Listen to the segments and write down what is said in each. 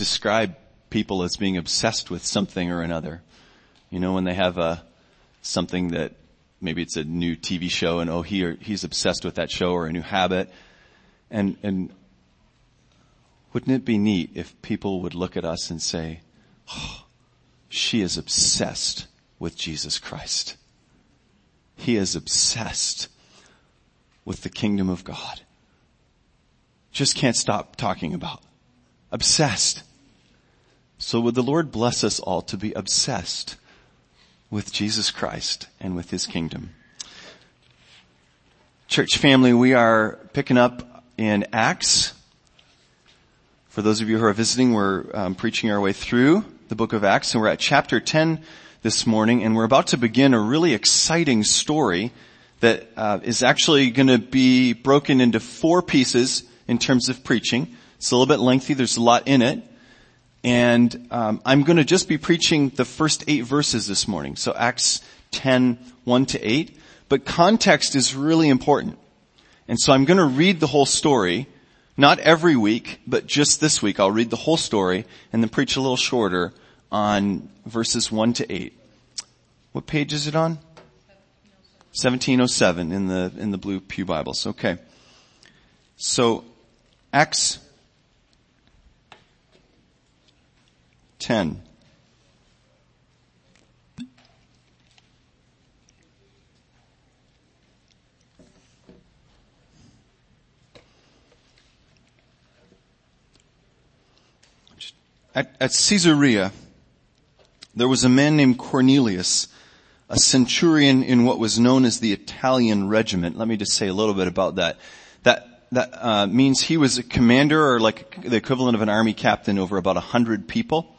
describe people as being obsessed with something or another. You know, when they have a, something that maybe it's a new TV show and oh, he or he's obsessed with that show or a new habit. And, and wouldn't it be neat if people would look at us and say, oh, she is obsessed with Jesus Christ. He is obsessed with the kingdom of God. Just can't stop talking about. Obsessed. So would the Lord bless us all to be obsessed with Jesus Christ and with His kingdom. Church family, we are picking up in Acts. For those of you who are visiting, we're um, preaching our way through the book of Acts and we're at chapter 10 this morning and we're about to begin a really exciting story that uh, is actually going to be broken into four pieces in terms of preaching. It's a little bit lengthy. There's a lot in it. And um, I'm going to just be preaching the first eight verses this morning. So Acts 10, 1 to 8. But context is really important. And so I'm going to read the whole story. Not every week, but just this week I'll read the whole story and then preach a little shorter on verses 1 to 8. What page is it on? 1707 in the, in the blue Pew Bibles. Okay. So, Acts 10. At, at Caesarea, there was a man named Cornelius, a centurion in what was known as the Italian regiment. Let me just say a little bit about that. That that uh, means he was a commander or like the equivalent of an army captain over about a hundred people.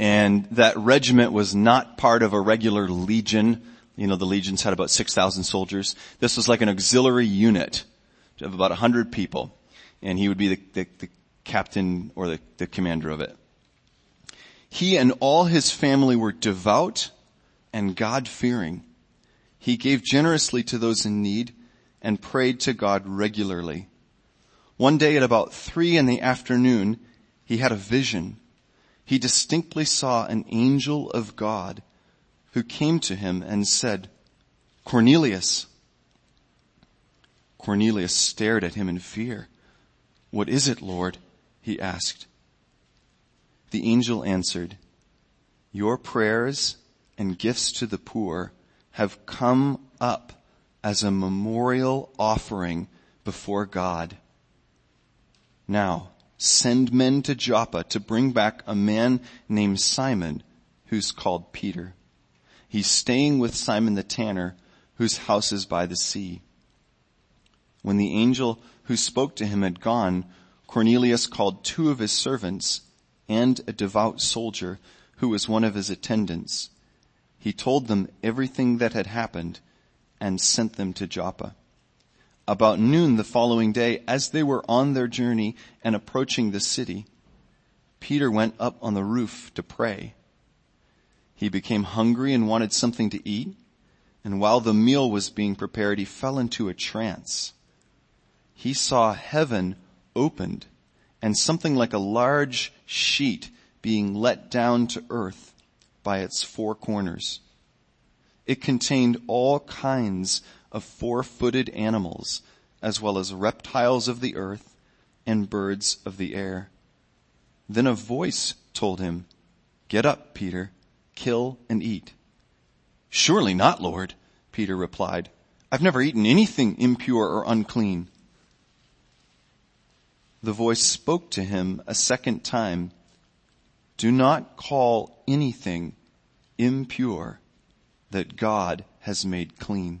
And that regiment was not part of a regular legion. You know, the legions had about 6,000 soldiers. This was like an auxiliary unit of about 100 people. And he would be the, the, the captain or the, the commander of it. He and all his family were devout and God-fearing. He gave generously to those in need and prayed to God regularly. One day at about three in the afternoon, he had a vision he distinctly saw an angel of God who came to him and said, Cornelius. Cornelius stared at him in fear. What is it, Lord? he asked. The angel answered, Your prayers and gifts to the poor have come up as a memorial offering before God. Now, send men to Joppa to bring back a man named Simon who's called Peter. He's staying with Simon the tanner whose house is by the sea. When the angel who spoke to him had gone, Cornelius called two of his servants and a devout soldier who was one of his attendants. He told them everything that had happened and sent them to Joppa. About noon the following day, as they were on their journey and approaching the city, Peter went up on the roof to pray. He became hungry and wanted something to eat, and while the meal was being prepared, he fell into a trance. He saw heaven opened and something like a large sheet being let down to earth by its four corners. It contained all kinds of four-footed animals, as well as reptiles of the earth and birds of the air. Then a voice told him, Get up, Peter, kill and eat. Surely not, Lord, Peter replied. I've never eaten anything impure or unclean. The voice spoke to him a second time. Do not call anything impure that God has made clean.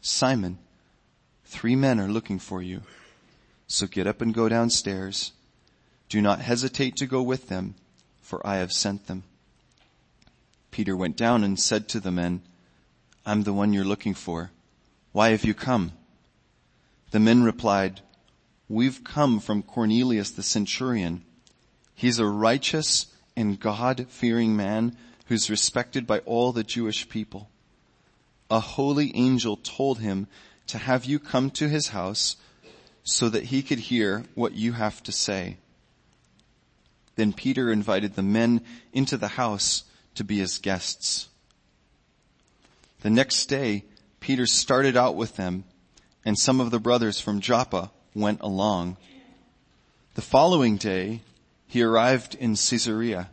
Simon, three men are looking for you. So get up and go downstairs. Do not hesitate to go with them, for I have sent them. Peter went down and said to the men, I'm the one you're looking for. Why have you come? The men replied, We've come from Cornelius the centurion. He's a righteous and God-fearing man who's respected by all the Jewish people. A holy angel told him to have you come to his house so that he could hear what you have to say. Then Peter invited the men into the house to be his guests. The next day, Peter started out with them and some of the brothers from Joppa went along. The following day, he arrived in Caesarea.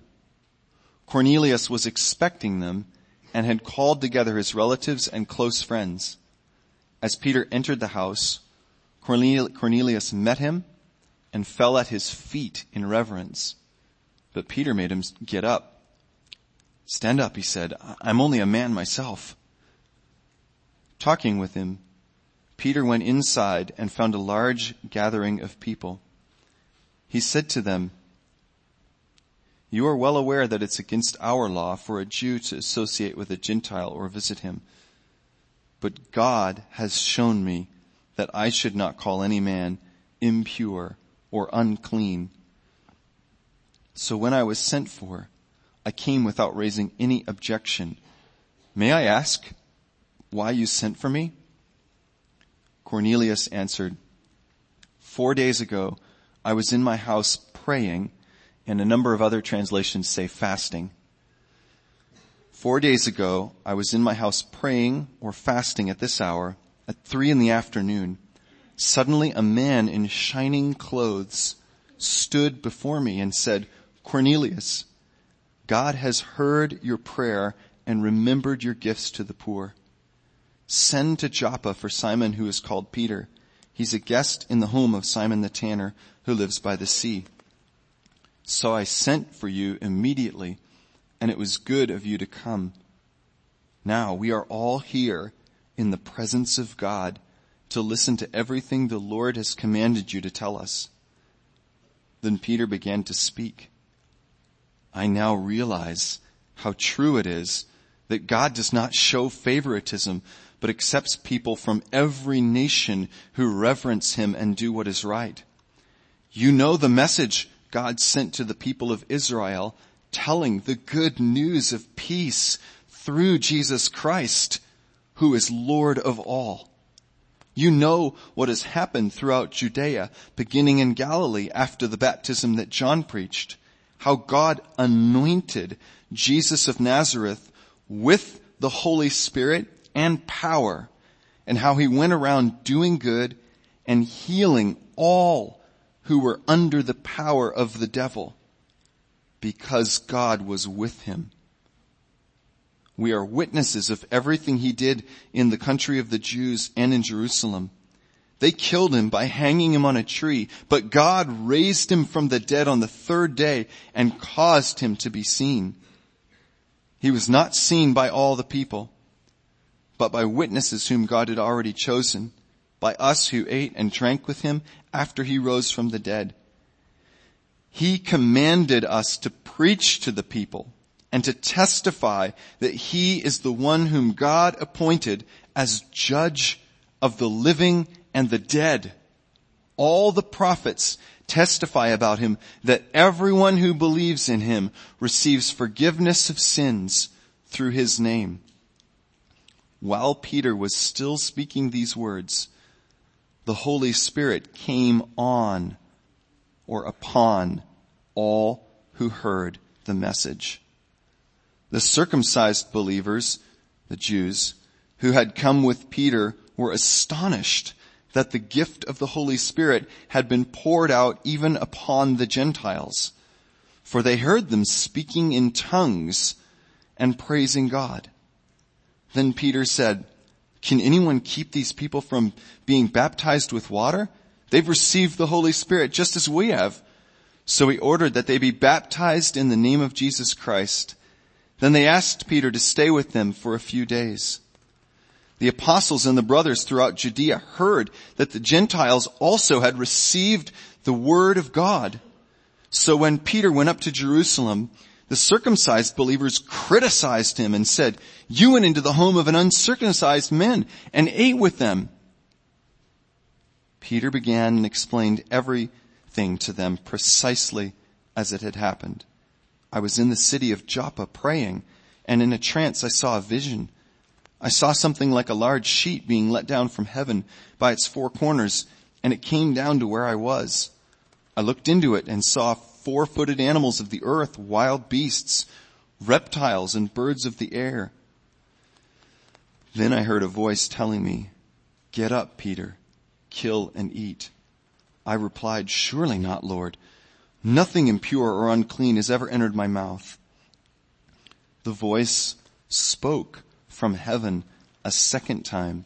Cornelius was expecting them and had called together his relatives and close friends. As Peter entered the house, Cornelius met him and fell at his feet in reverence. But Peter made him get up. Stand up, he said. I'm only a man myself. Talking with him, Peter went inside and found a large gathering of people. He said to them, You are well aware that it's against our law for a Jew to associate with a Gentile or visit him. But God has shown me that I should not call any man impure or unclean. So when I was sent for, I came without raising any objection. May I ask why you sent for me? Cornelius answered, Four days ago, I was in my house praying, and a number of other translations say fasting. Four days ago, I was in my house praying or fasting at this hour, at three in the afternoon. Suddenly a man in shining clothes stood before me and said, Cornelius, God has heard your prayer and remembered your gifts to the poor. Send to Joppa for Simon who is called Peter. He's a guest in the home of Simon the tanner who lives by the sea. So I sent for you immediately and it was good of you to come. Now we are all here in the presence of God to listen to everything the Lord has commanded you to tell us. Then Peter began to speak. I now realize how true it is that God does not show favoritism, but accepts people from every nation who reverence him and do what is right. You know the message God sent to the people of Israel telling the good news of peace through Jesus Christ, who is Lord of all. You know what has happened throughout Judea, beginning in Galilee after the baptism that John preached. How God anointed Jesus of Nazareth with the Holy Spirit and power and how he went around doing good and healing all who were under the power of the devil because God was with him. We are witnesses of everything he did in the country of the Jews and in Jerusalem. They killed him by hanging him on a tree, but God raised him from the dead on the third day and caused him to be seen. He was not seen by all the people, but by witnesses whom God had already chosen, by us who ate and drank with him after he rose from the dead. He commanded us to preach to the people and to testify that he is the one whom God appointed as judge of the living and the dead. All the prophets testify about him that everyone who believes in him receives forgiveness of sins through his name. While Peter was still speaking these words, the Holy Spirit came on or upon all who heard the message. The circumcised believers, the Jews, who had come with Peter were astonished that the gift of the Holy Spirit had been poured out even upon the Gentiles. For they heard them speaking in tongues and praising God. Then Peter said, can anyone keep these people from being baptized with water? They've received the Holy Spirit just as we have. So he ordered that they be baptized in the name of Jesus Christ. Then they asked Peter to stay with them for a few days. The apostles and the brothers throughout Judea heard that the Gentiles also had received the word of God. So when Peter went up to Jerusalem, the circumcised believers criticized him and said, you went into the home of an uncircumcised man and ate with them. Peter began and explained everything to them precisely as it had happened. I was in the city of Joppa praying and in a trance I saw a vision. I saw something like a large sheet being let down from heaven by its four corners and it came down to where I was. I looked into it and saw four-footed animals of the earth, wild beasts, reptiles and birds of the air. Then I heard a voice telling me, get up, Peter, kill and eat. I replied, surely not, Lord. Nothing impure or unclean has ever entered my mouth. The voice spoke from heaven a second time.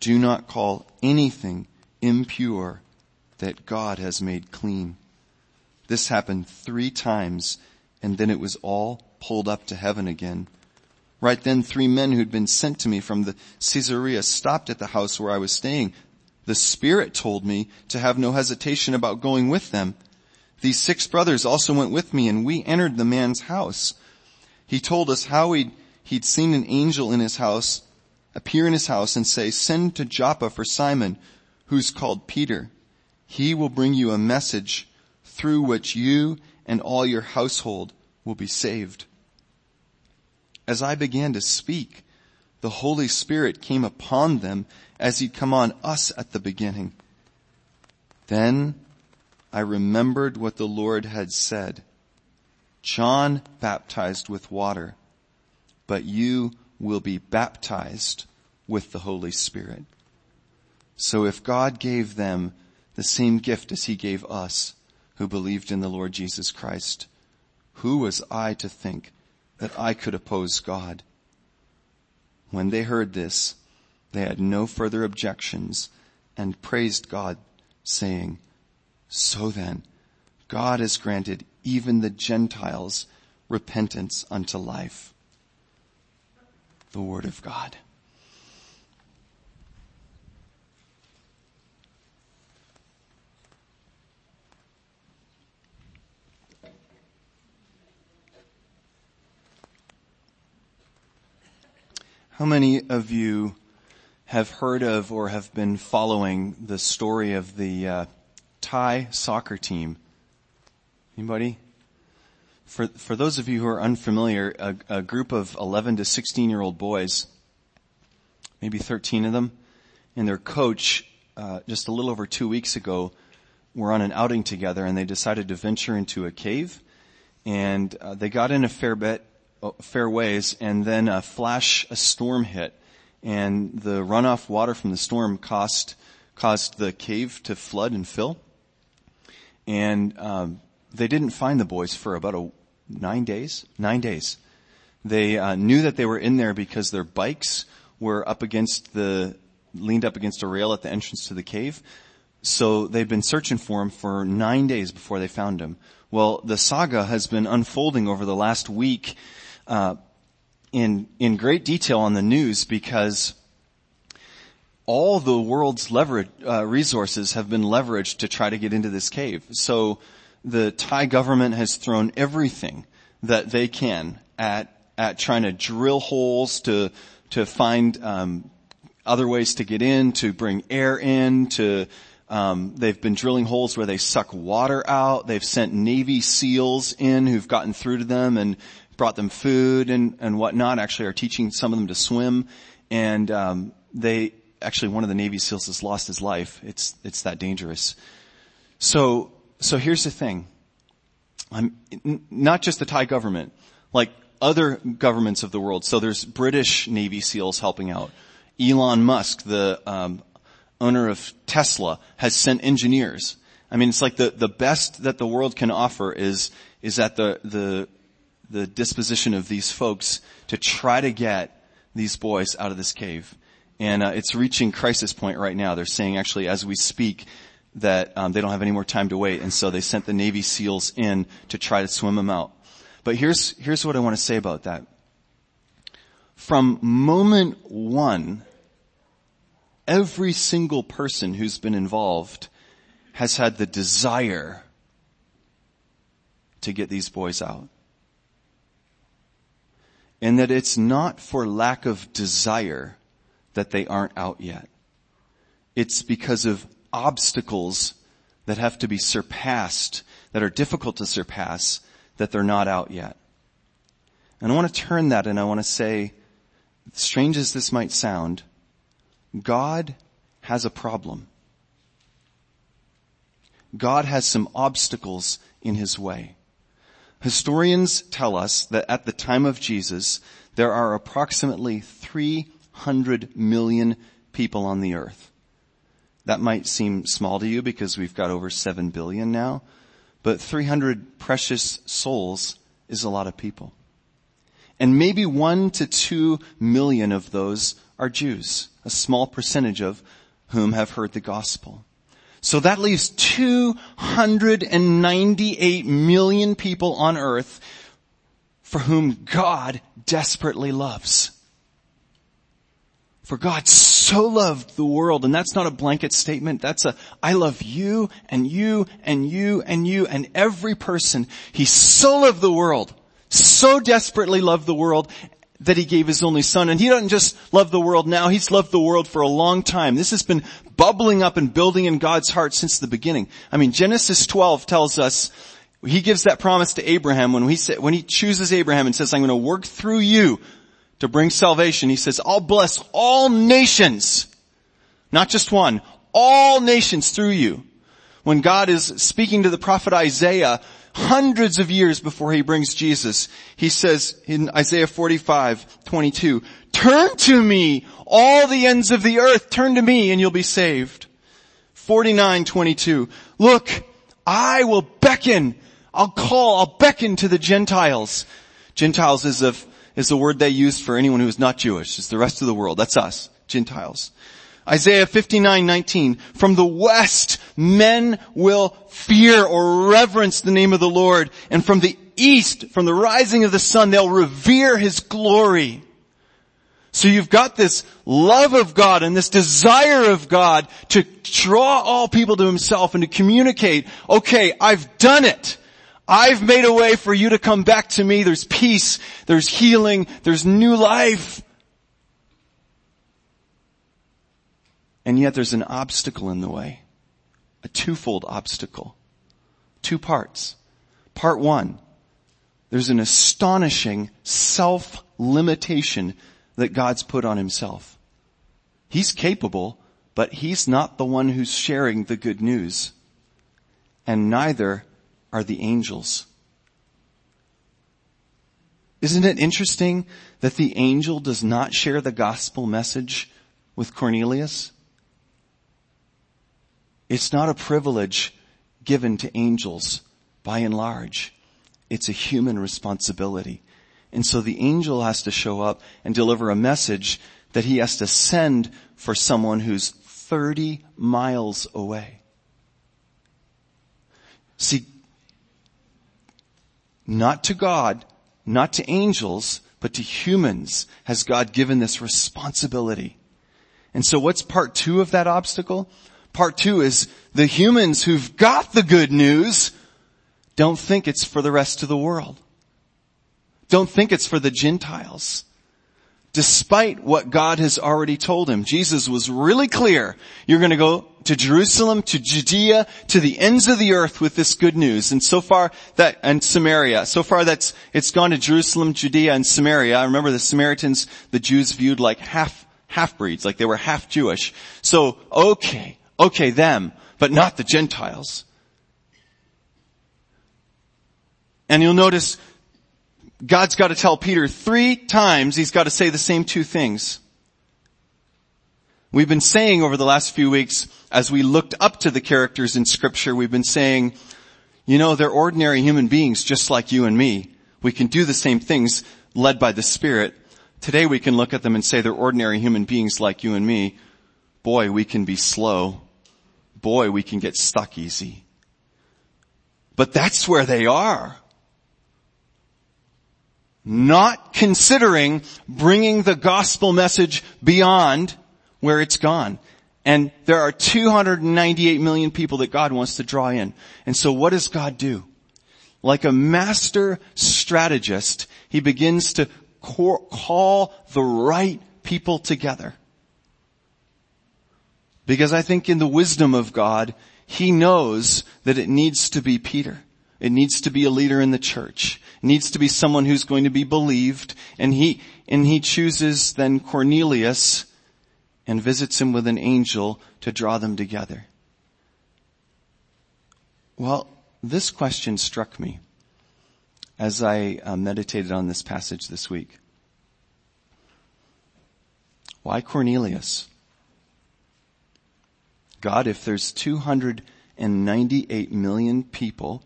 Do not call anything impure that God has made clean. This happened three times and then it was all pulled up to heaven again. Right then three men who'd been sent to me from the Caesarea stopped at the house where I was staying. The Spirit told me to have no hesitation about going with them. These six brothers also went with me and we entered the man's house. He told us how he'd, he'd seen an angel in his house appear in his house and say, send to Joppa for Simon, who's called Peter. He will bring you a message through which you and all your household will be saved. As I began to speak, the Holy Spirit came upon them as he'd come on us at the beginning. Then I remembered what the Lord had said. John baptized with water, but you will be baptized with the Holy Spirit. So if God gave them the same gift as he gave us, who believed in the Lord Jesus Christ. Who was I to think that I could oppose God? When they heard this, they had no further objections and praised God saying, so then, God has granted even the Gentiles repentance unto life. The Word of God. How many of you have heard of or have been following the story of the uh, Thai soccer team? Anybody? For, for those of you who are unfamiliar, a, a group of 11 to 16 year old boys, maybe 13 of them, and their coach, uh, just a little over two weeks ago, were on an outing together and they decided to venture into a cave and uh, they got in a fair bit fair ways, and then a flash, a storm hit, and the runoff water from the storm caused caused the cave to flood and fill. And um, they didn't find the boys for about a, nine days. Nine days. They uh, knew that they were in there because their bikes were up against the leaned up against a rail at the entrance to the cave. So they'd been searching for him for nine days before they found him. Well, the saga has been unfolding over the last week uh, in in great detail on the news because all the world's leverage uh, resources have been leveraged to try to get into this cave. So the Thai government has thrown everything that they can at at trying to drill holes to to find um, other ways to get in, to bring air in, to um, they've been drilling holes where they suck water out. They've sent Navy SEALs in who've gotten through to them and brought them food and, and whatnot, actually are teaching some of them to swim. And, um, they, actually one of the Navy SEALs has lost his life. It's, it's that dangerous. So, so here's the thing. I'm, not just the Thai government, like other governments of the world. So there's British Navy SEALs helping out. Elon Musk, the um, owner of Tesla, has sent engineers. I mean, it's like the, the best that the world can offer is, is at the, the the disposition of these folks to try to get these boys out of this cave. And uh, it's reaching crisis point right now. They're saying actually as we speak that um, they don't have any more time to wait, and so they sent the Navy SEALs in to try to swim them out. But here's here's what I want to say about that. From moment one, every single person who's been involved has had the desire to get these boys out. And that it's not for lack of desire that they aren't out yet. It's because of obstacles that have to be surpassed, that are difficult to surpass, that they're not out yet. And I want to turn that and I want to say, strange as this might sound, God has a problem. God has some obstacles in his way. Historians tell us that at the time of Jesus, there are approximately 300 million people on the earth. That might seem small to you because we've got over 7 billion now, but 300 precious souls is a lot of people. And maybe one to two million of those are Jews, a small percentage of whom have heard the gospel. So that leaves 298 million people on earth for whom God desperately loves. For God so loved the world, and that's not a blanket statement, that's a, I love you, and you, and you, and you, and every person. He so loved the world, so desperately loved the world, that he gave his only son. And he doesn't just love the world now, he's loved the world for a long time. This has been bubbling up and building in God's heart since the beginning. I mean, Genesis 12 tells us, he gives that promise to Abraham when he, when he chooses Abraham and says, I'm going to work through you to bring salvation. He says, I'll bless all nations. Not just one. All nations through you. When God is speaking to the prophet Isaiah, hundreds of years before he brings Jesus. He says in Isaiah 45, 22, turn to me, all the ends of the earth, turn to me and you'll be saved. 49, 22, look, I will beckon, I'll call, I'll beckon to the Gentiles. Gentiles is a, is the word they use for anyone who is not Jewish. It's the rest of the world. That's us, Gentiles. Isaiah 59:19 From the west men will fear or reverence the name of the Lord and from the east from the rising of the sun they'll revere his glory. So you've got this love of God and this desire of God to draw all people to himself and to communicate, okay, I've done it. I've made a way for you to come back to me. There's peace. There's healing. There's new life. And yet there's an obstacle in the way. A twofold obstacle. Two parts. Part one, there's an astonishing self-limitation that God's put on himself. He's capable, but he's not the one who's sharing the good news. And neither are the angels. Isn't it interesting that the angel does not share the gospel message with Cornelius? It's not a privilege given to angels by and large. It's a human responsibility. And so the angel has to show up and deliver a message that he has to send for someone who's 30 miles away. See, not to God, not to angels, but to humans has God given this responsibility. And so what's part two of that obstacle? Part two is the humans who've got the good news don't think it's for the rest of the world. Don't think it's for the Gentiles. Despite what God has already told him, Jesus was really clear. You're gonna go to Jerusalem, to Judea, to the ends of the earth with this good news. And so far that, and Samaria. So far that's, it's gone to Jerusalem, Judea, and Samaria. I remember the Samaritans, the Jews viewed like half, half breeds, like they were half Jewish. So, okay, Okay, them, but not the Gentiles. And you'll notice God's got to tell Peter three times he's got to say the same two things. We've been saying over the last few weeks, as we looked up to the characters in scripture, we've been saying, you know, they're ordinary human beings just like you and me. We can do the same things led by the Spirit. Today we can look at them and say they're ordinary human beings like you and me. Boy, we can be slow boy, we can get stuck easy. But that's where they are. Not considering bringing the gospel message beyond where it's gone. And there are 298 million people that God wants to draw in. And so what does God do? like a master strategist, he begins to call the right people together. Because I think in the wisdom of God, he knows that it needs to be Peter. It needs to be a leader in the church. It needs to be someone who's going to be believed. And he, and he chooses then Cornelius and visits him with an angel to draw them together. Well, this question struck me as I uh, meditated on this passage this week. Why Cornelius? God, if there's 298 million people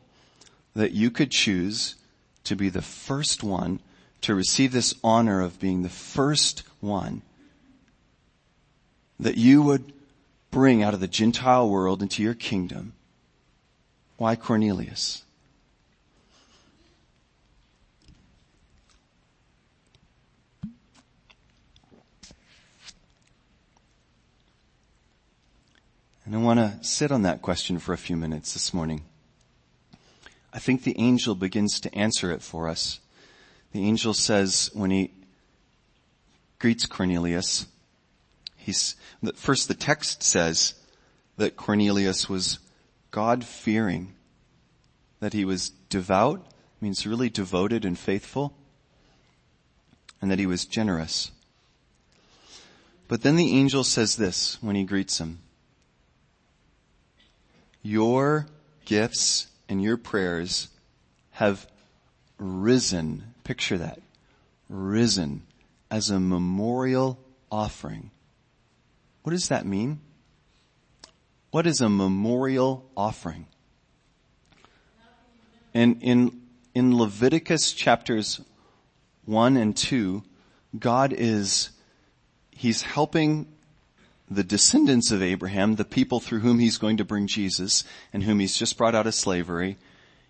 that you could choose to be the first one to receive this honor of being the first one that you would bring out of the Gentile world into your kingdom. Why Cornelius? And I want to sit on that question for a few minutes this morning. I think the angel begins to answer it for us. The angel says when he greets Cornelius, he's, first the text says that Cornelius was God fearing, that he was devout, means really devoted and faithful, and that he was generous. But then the angel says this when he greets him. Your gifts and your prayers have risen, picture that, risen as a memorial offering. What does that mean? What is a memorial offering? And in, in Leviticus chapters 1 and 2, God is, He's helping the descendants of Abraham, the people through whom he's going to bring Jesus and whom he's just brought out of slavery,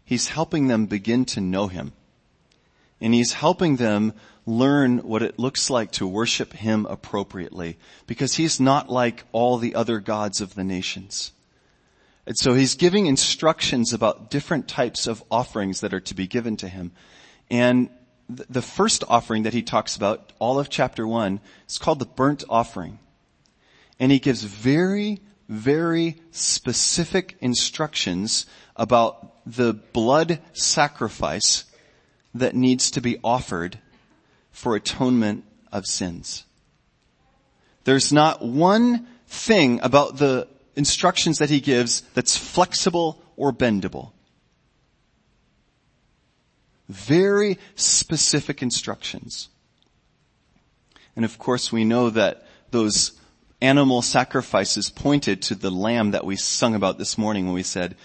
he's helping them begin to know him. And he's helping them learn what it looks like to worship him appropriately because he's not like all the other gods of the nations. And so he's giving instructions about different types of offerings that are to be given to him. And the first offering that he talks about, all of chapter one, is called the burnt offering. And he gives very, very specific instructions about the blood sacrifice that needs to be offered for atonement of sins. There's not one thing about the instructions that he gives that's flexible or bendable. Very specific instructions. And of course we know that those animal sacrifices pointed to the lamb that we sung about this morning when we said,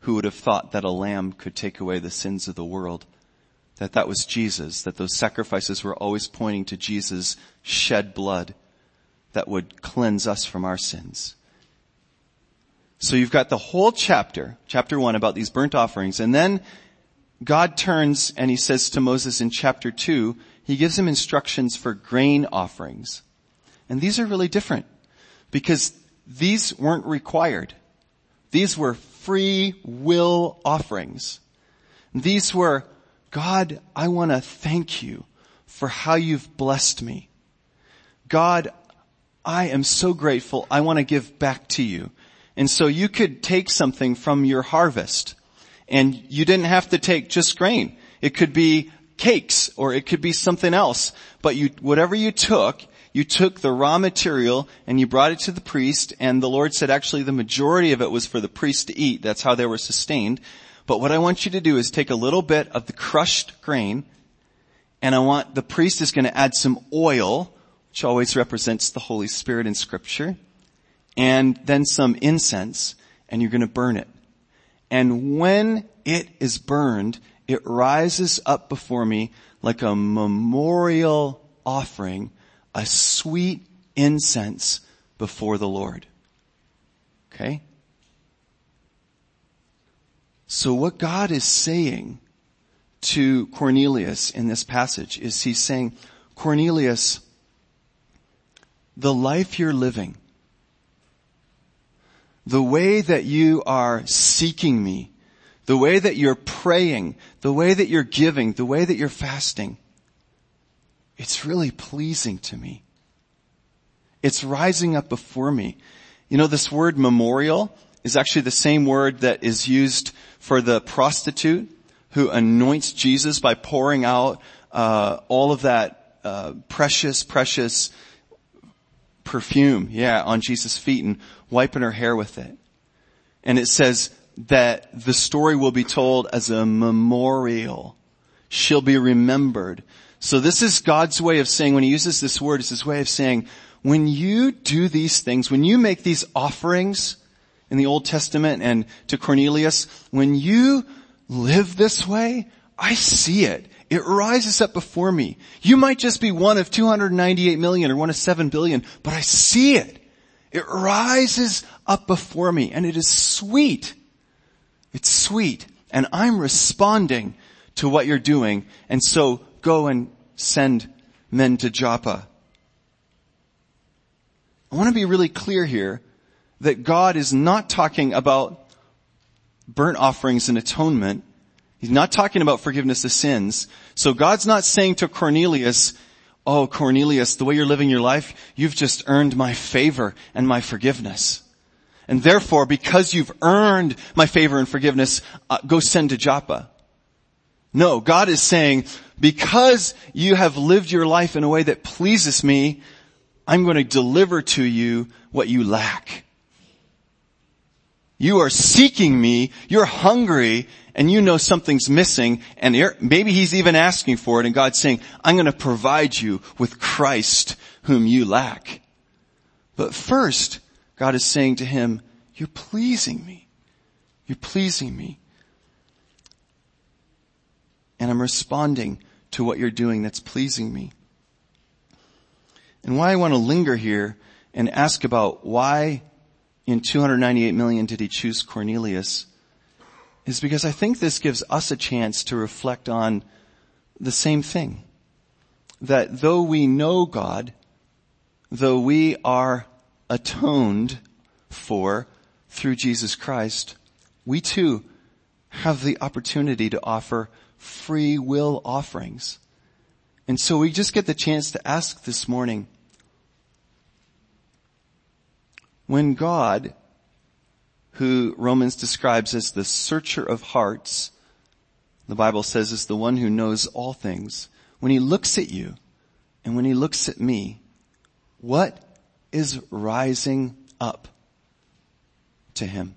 who would have thought that a lamb could take away the sins of the world? That that was Jesus, that those sacrifices were always pointing to Jesus' shed blood that would cleanse us from our sins. So you've got the whole chapter, chapter one about these burnt offerings, and then God turns and he says to Moses in chapter two, he gives him instructions for grain offerings. And these are really different because these weren't required. These were free will offerings. These were, God, I want to thank you for how you've blessed me. God, I am so grateful. I want to give back to you. And so you could take something from your harvest and you didn't have to take just grain. It could be cakes or it could be something else. But you, whatever you took, you took the raw material and you brought it to the priest and the Lord said actually the majority of it was for the priest to eat. That's how they were sustained. But what I want you to do is take a little bit of the crushed grain and I want, the priest is going to add some oil, which always represents the Holy Spirit in scripture, and then some incense and you're going to burn it. And when it is burned, it rises up before me like a memorial offering a sweet incense before the Lord. Okay? So what God is saying to Cornelius in this passage is he's saying, Cornelius, the life you're living, the way that you are seeking me the way that you're praying, the way that you're giving, the way that you're fasting, it's really pleasing to me. It's rising up before me. You know, this word memorial is actually the same word that is used for the prostitute who anoints Jesus by pouring out uh, all of that uh, precious, precious perfume, yeah, on Jesus' feet and wiping her hair with it. And it says that the story will be told as a memorial. She'll be remembered. So this is God's way of saying, when he uses this word, it's his way of saying, when you do these things, when you make these offerings in the Old Testament and to Cornelius, when you live this way, I see it. It rises up before me. You might just be one of 298 million or one of 7 billion, but I see it. It rises up before me and it is sweet. It's sweet and I'm responding to what you're doing and so go and send men to Joppa. I want to be really clear here that God is not talking about burnt offerings and atonement. He's not talking about forgiveness of sins. So God's not saying to Cornelius, Oh, Cornelius, the way you're living your life, you've just earned my favor and my forgiveness. And therefore, because you've earned my favor and forgiveness, uh, go send to Joppa. No, God is saying, because you have lived your life in a way that pleases me, I'm going to deliver to you what you lack. You are seeking me, you're hungry, and you know something's missing, and maybe he's even asking for it, and God's saying, I'm gonna provide you with Christ whom you lack. But first, God is saying to him, you're pleasing me. You're pleasing me. And I'm responding to what you're doing that's pleasing me. And why I want to linger here and ask about why in 298 million did he choose Cornelius is because I think this gives us a chance to reflect on the same thing. That though we know God, though we are atoned for through Jesus Christ, we too have the opportunity to offer free will offerings. And so we just get the chance to ask this morning, when God, who Romans describes as the searcher of hearts, the Bible says is the one who knows all things, when he looks at you and when he looks at me, what is rising up to him?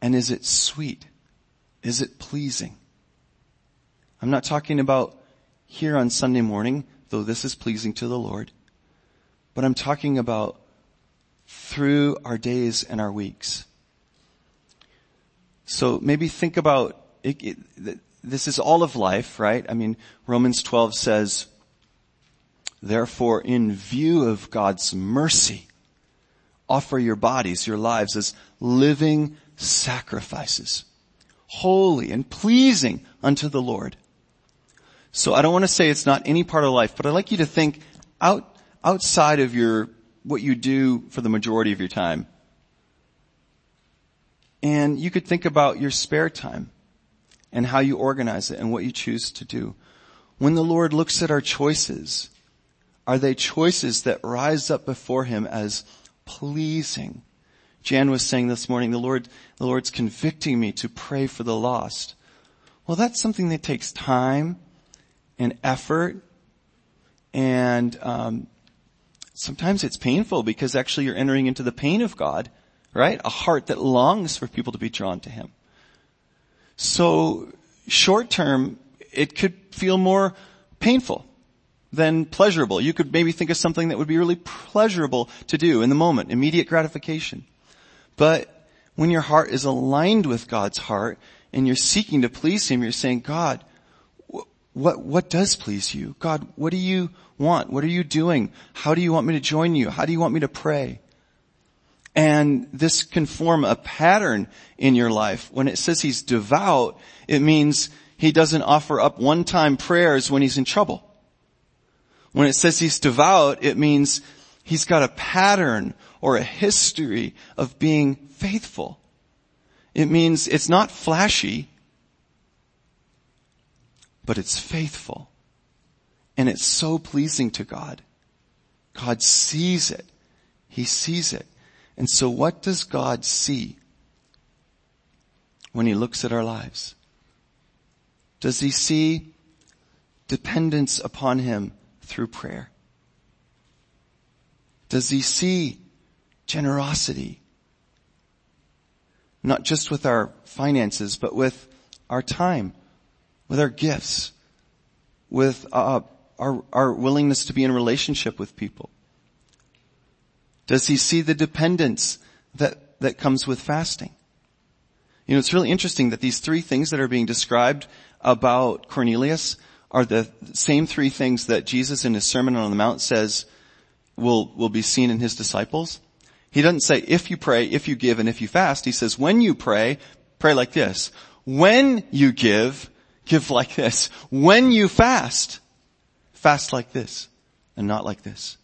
And is it sweet? Is it pleasing? I'm not talking about here on Sunday morning, though this is pleasing to the Lord. But I'm talking about through our days and our weeks. So maybe think about it, it, this is all of life, right? I mean, Romans 12 says, therefore in view of God's mercy, offer your bodies, your lives as living sacrifices, holy and pleasing unto the Lord. So I don't want to say it's not any part of life, but I'd like you to think out outside of your, what you do for the majority of your time. And you could think about your spare time and how you organize it and what you choose to do. When the Lord looks at our choices, are they choices that rise up before Him as pleasing? Jan was saying this morning, the Lord, the Lord's convicting me to pray for the lost. Well, that's something that takes time and effort and um, sometimes it's painful because actually you're entering into the pain of God, right? A heart that longs for people to be drawn to Him. So short term, it could feel more painful than pleasurable. You could maybe think of something that would be really pleasurable to do in the moment, immediate gratification. But when your heart is aligned with God's heart and you're seeking to please Him, you're saying, God, what, what does please you? God, what do you want? What are you doing? How do you want me to join you? How do you want me to pray? And this can form a pattern in your life. When it says he's devout, it means he doesn't offer up one-time prayers when he's in trouble. When it says he's devout, it means he's got a pattern or a history of being faithful. It means it's not flashy, but it's faithful. And it's so pleasing to God. God sees it. He sees it. And so what does God see when he looks at our lives? Does he see dependence upon him through prayer? Does he see generosity? Not just with our finances, but with our time, with our gifts, with uh, our, our willingness to be in relationship with people? Does he see the dependence that, that comes with fasting? You know, it's really interesting that these three things that are being described about Cornelius are the same three things that Jesus in his Sermon on the Mount says will, will be seen in his disciples. He doesn't say if you pray, if you give, and if you fast. He says when you pray, pray like this. When you give, give like this. When you fast, fast like this and not like this.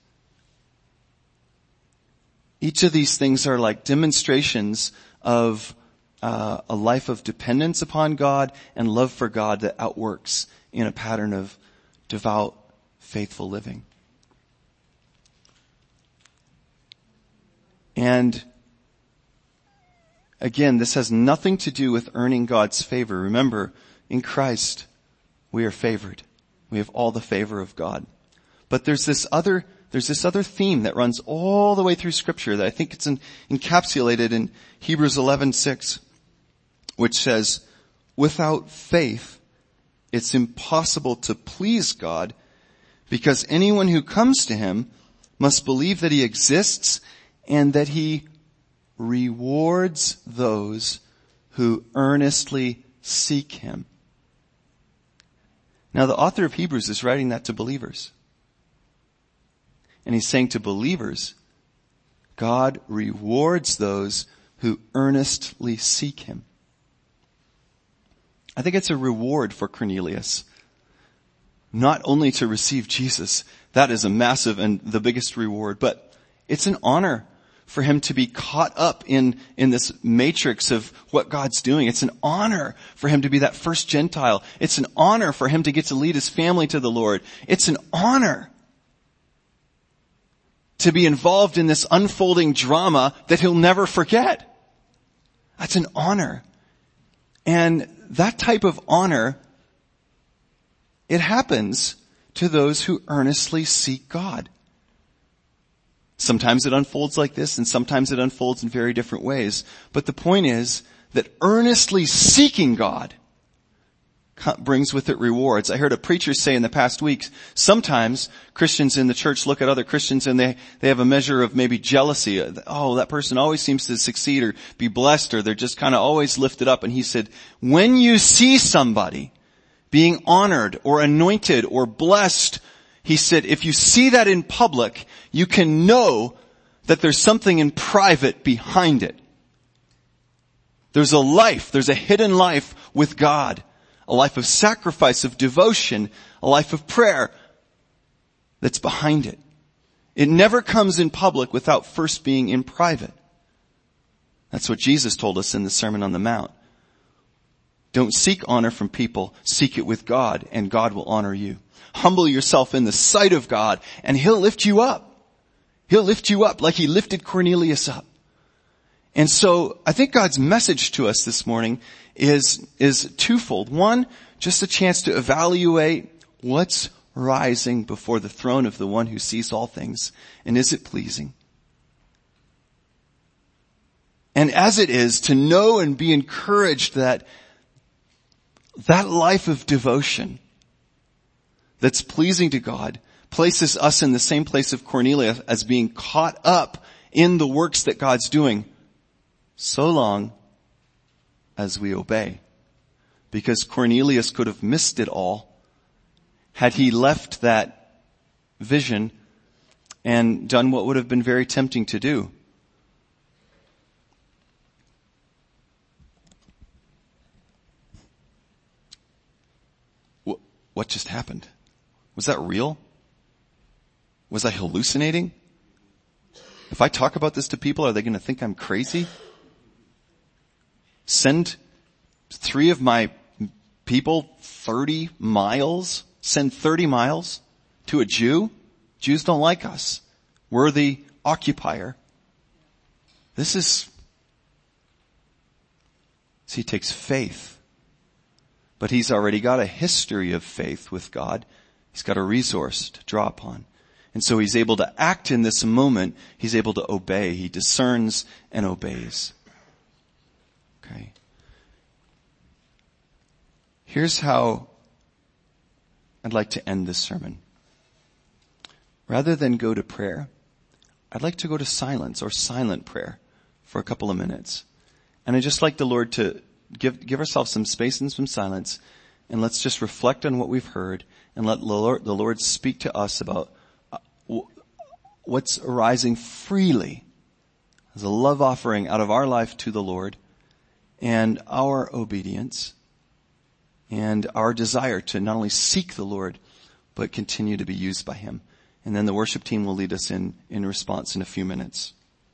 Each of these things are like demonstrations of uh, a life of dependence upon God and love for God that outworks in a pattern of devout, faithful living. And again, this has nothing to do with earning God's favor. Remember, in Christ, we are favored. We have all the favor of God. But there's this other there's this other theme that runs all the way through scripture that I think it's in, encapsulated in Hebrews 11:6 which says without faith it's impossible to please God because anyone who comes to him must believe that he exists and that he rewards those who earnestly seek him. Now the author of Hebrews is writing that to believers. And he's saying to believers, God rewards those who earnestly seek him. I think it's a reward for Cornelius. Not only to receive Jesus, that is a massive and the biggest reward, but it's an honor for him to be caught up in, in this matrix of what God's doing. It's an honor for him to be that first Gentile. It's an honor for him to get to lead his family to the Lord. It's an honor to be involved in this unfolding drama that he'll never forget. That's an honor. And that type of honor, it happens to those who earnestly seek God. Sometimes it unfolds like this and sometimes it unfolds in very different ways. But the point is that earnestly seeking God brings with it rewards. I heard a preacher say in the past weeks, sometimes Christians in the church look at other Christians and they, they have a measure of maybe jealousy. Oh, that person always seems to succeed or be blessed or they're just kind of always lifted up. And he said, when you see somebody being honored or anointed or blessed, he said, if you see that in public, you can know that there's something in private behind it. There's a life, there's a hidden life with God a life of sacrifice, of devotion, a life of prayer that's behind it. It never comes in public without first being in private. That's what Jesus told us in the Sermon on the Mount. Don't seek honor from people, seek it with God and God will honor you. Humble yourself in the sight of God and He'll lift you up. He'll lift you up like He lifted Cornelius up. And so I think God's message to us this morning is, is twofold. One, just a chance to evaluate what's rising before the throne of the one who sees all things and is it pleasing? And as it is to know and be encouraged that that life of devotion that's pleasing to God places us in the same place of Cornelius as being caught up in the works that God's doing so long as we obey. Because Cornelius could have missed it all had he left that vision and done what would have been very tempting to do. What just happened? Was that real? Was I hallucinating? If I talk about this to people, are they going to think I'm crazy? send three of my people 30 miles, send 30 miles to a Jew? Jews don't like us. We're the occupier. This is, see, it takes faith. But he's already got a history of faith with God. He's got a resource to draw upon. And so he's able to act in this moment. He's able to obey. He discerns and obeys. Okay. Here's how I'd like to end this sermon. Rather than go to prayer, I'd like to go to silence or silent prayer for a couple of minutes. And I'd just like the Lord to give, give ourselves some space and some silence and let's just reflect on what we've heard and let the Lord, speak to us about uh, what's arising freely as a love offering out of our life to the Lord and our obedience and our desire to not only seek the Lord, but continue to be used by Him. And then the worship team will lead us in, in response in a few minutes.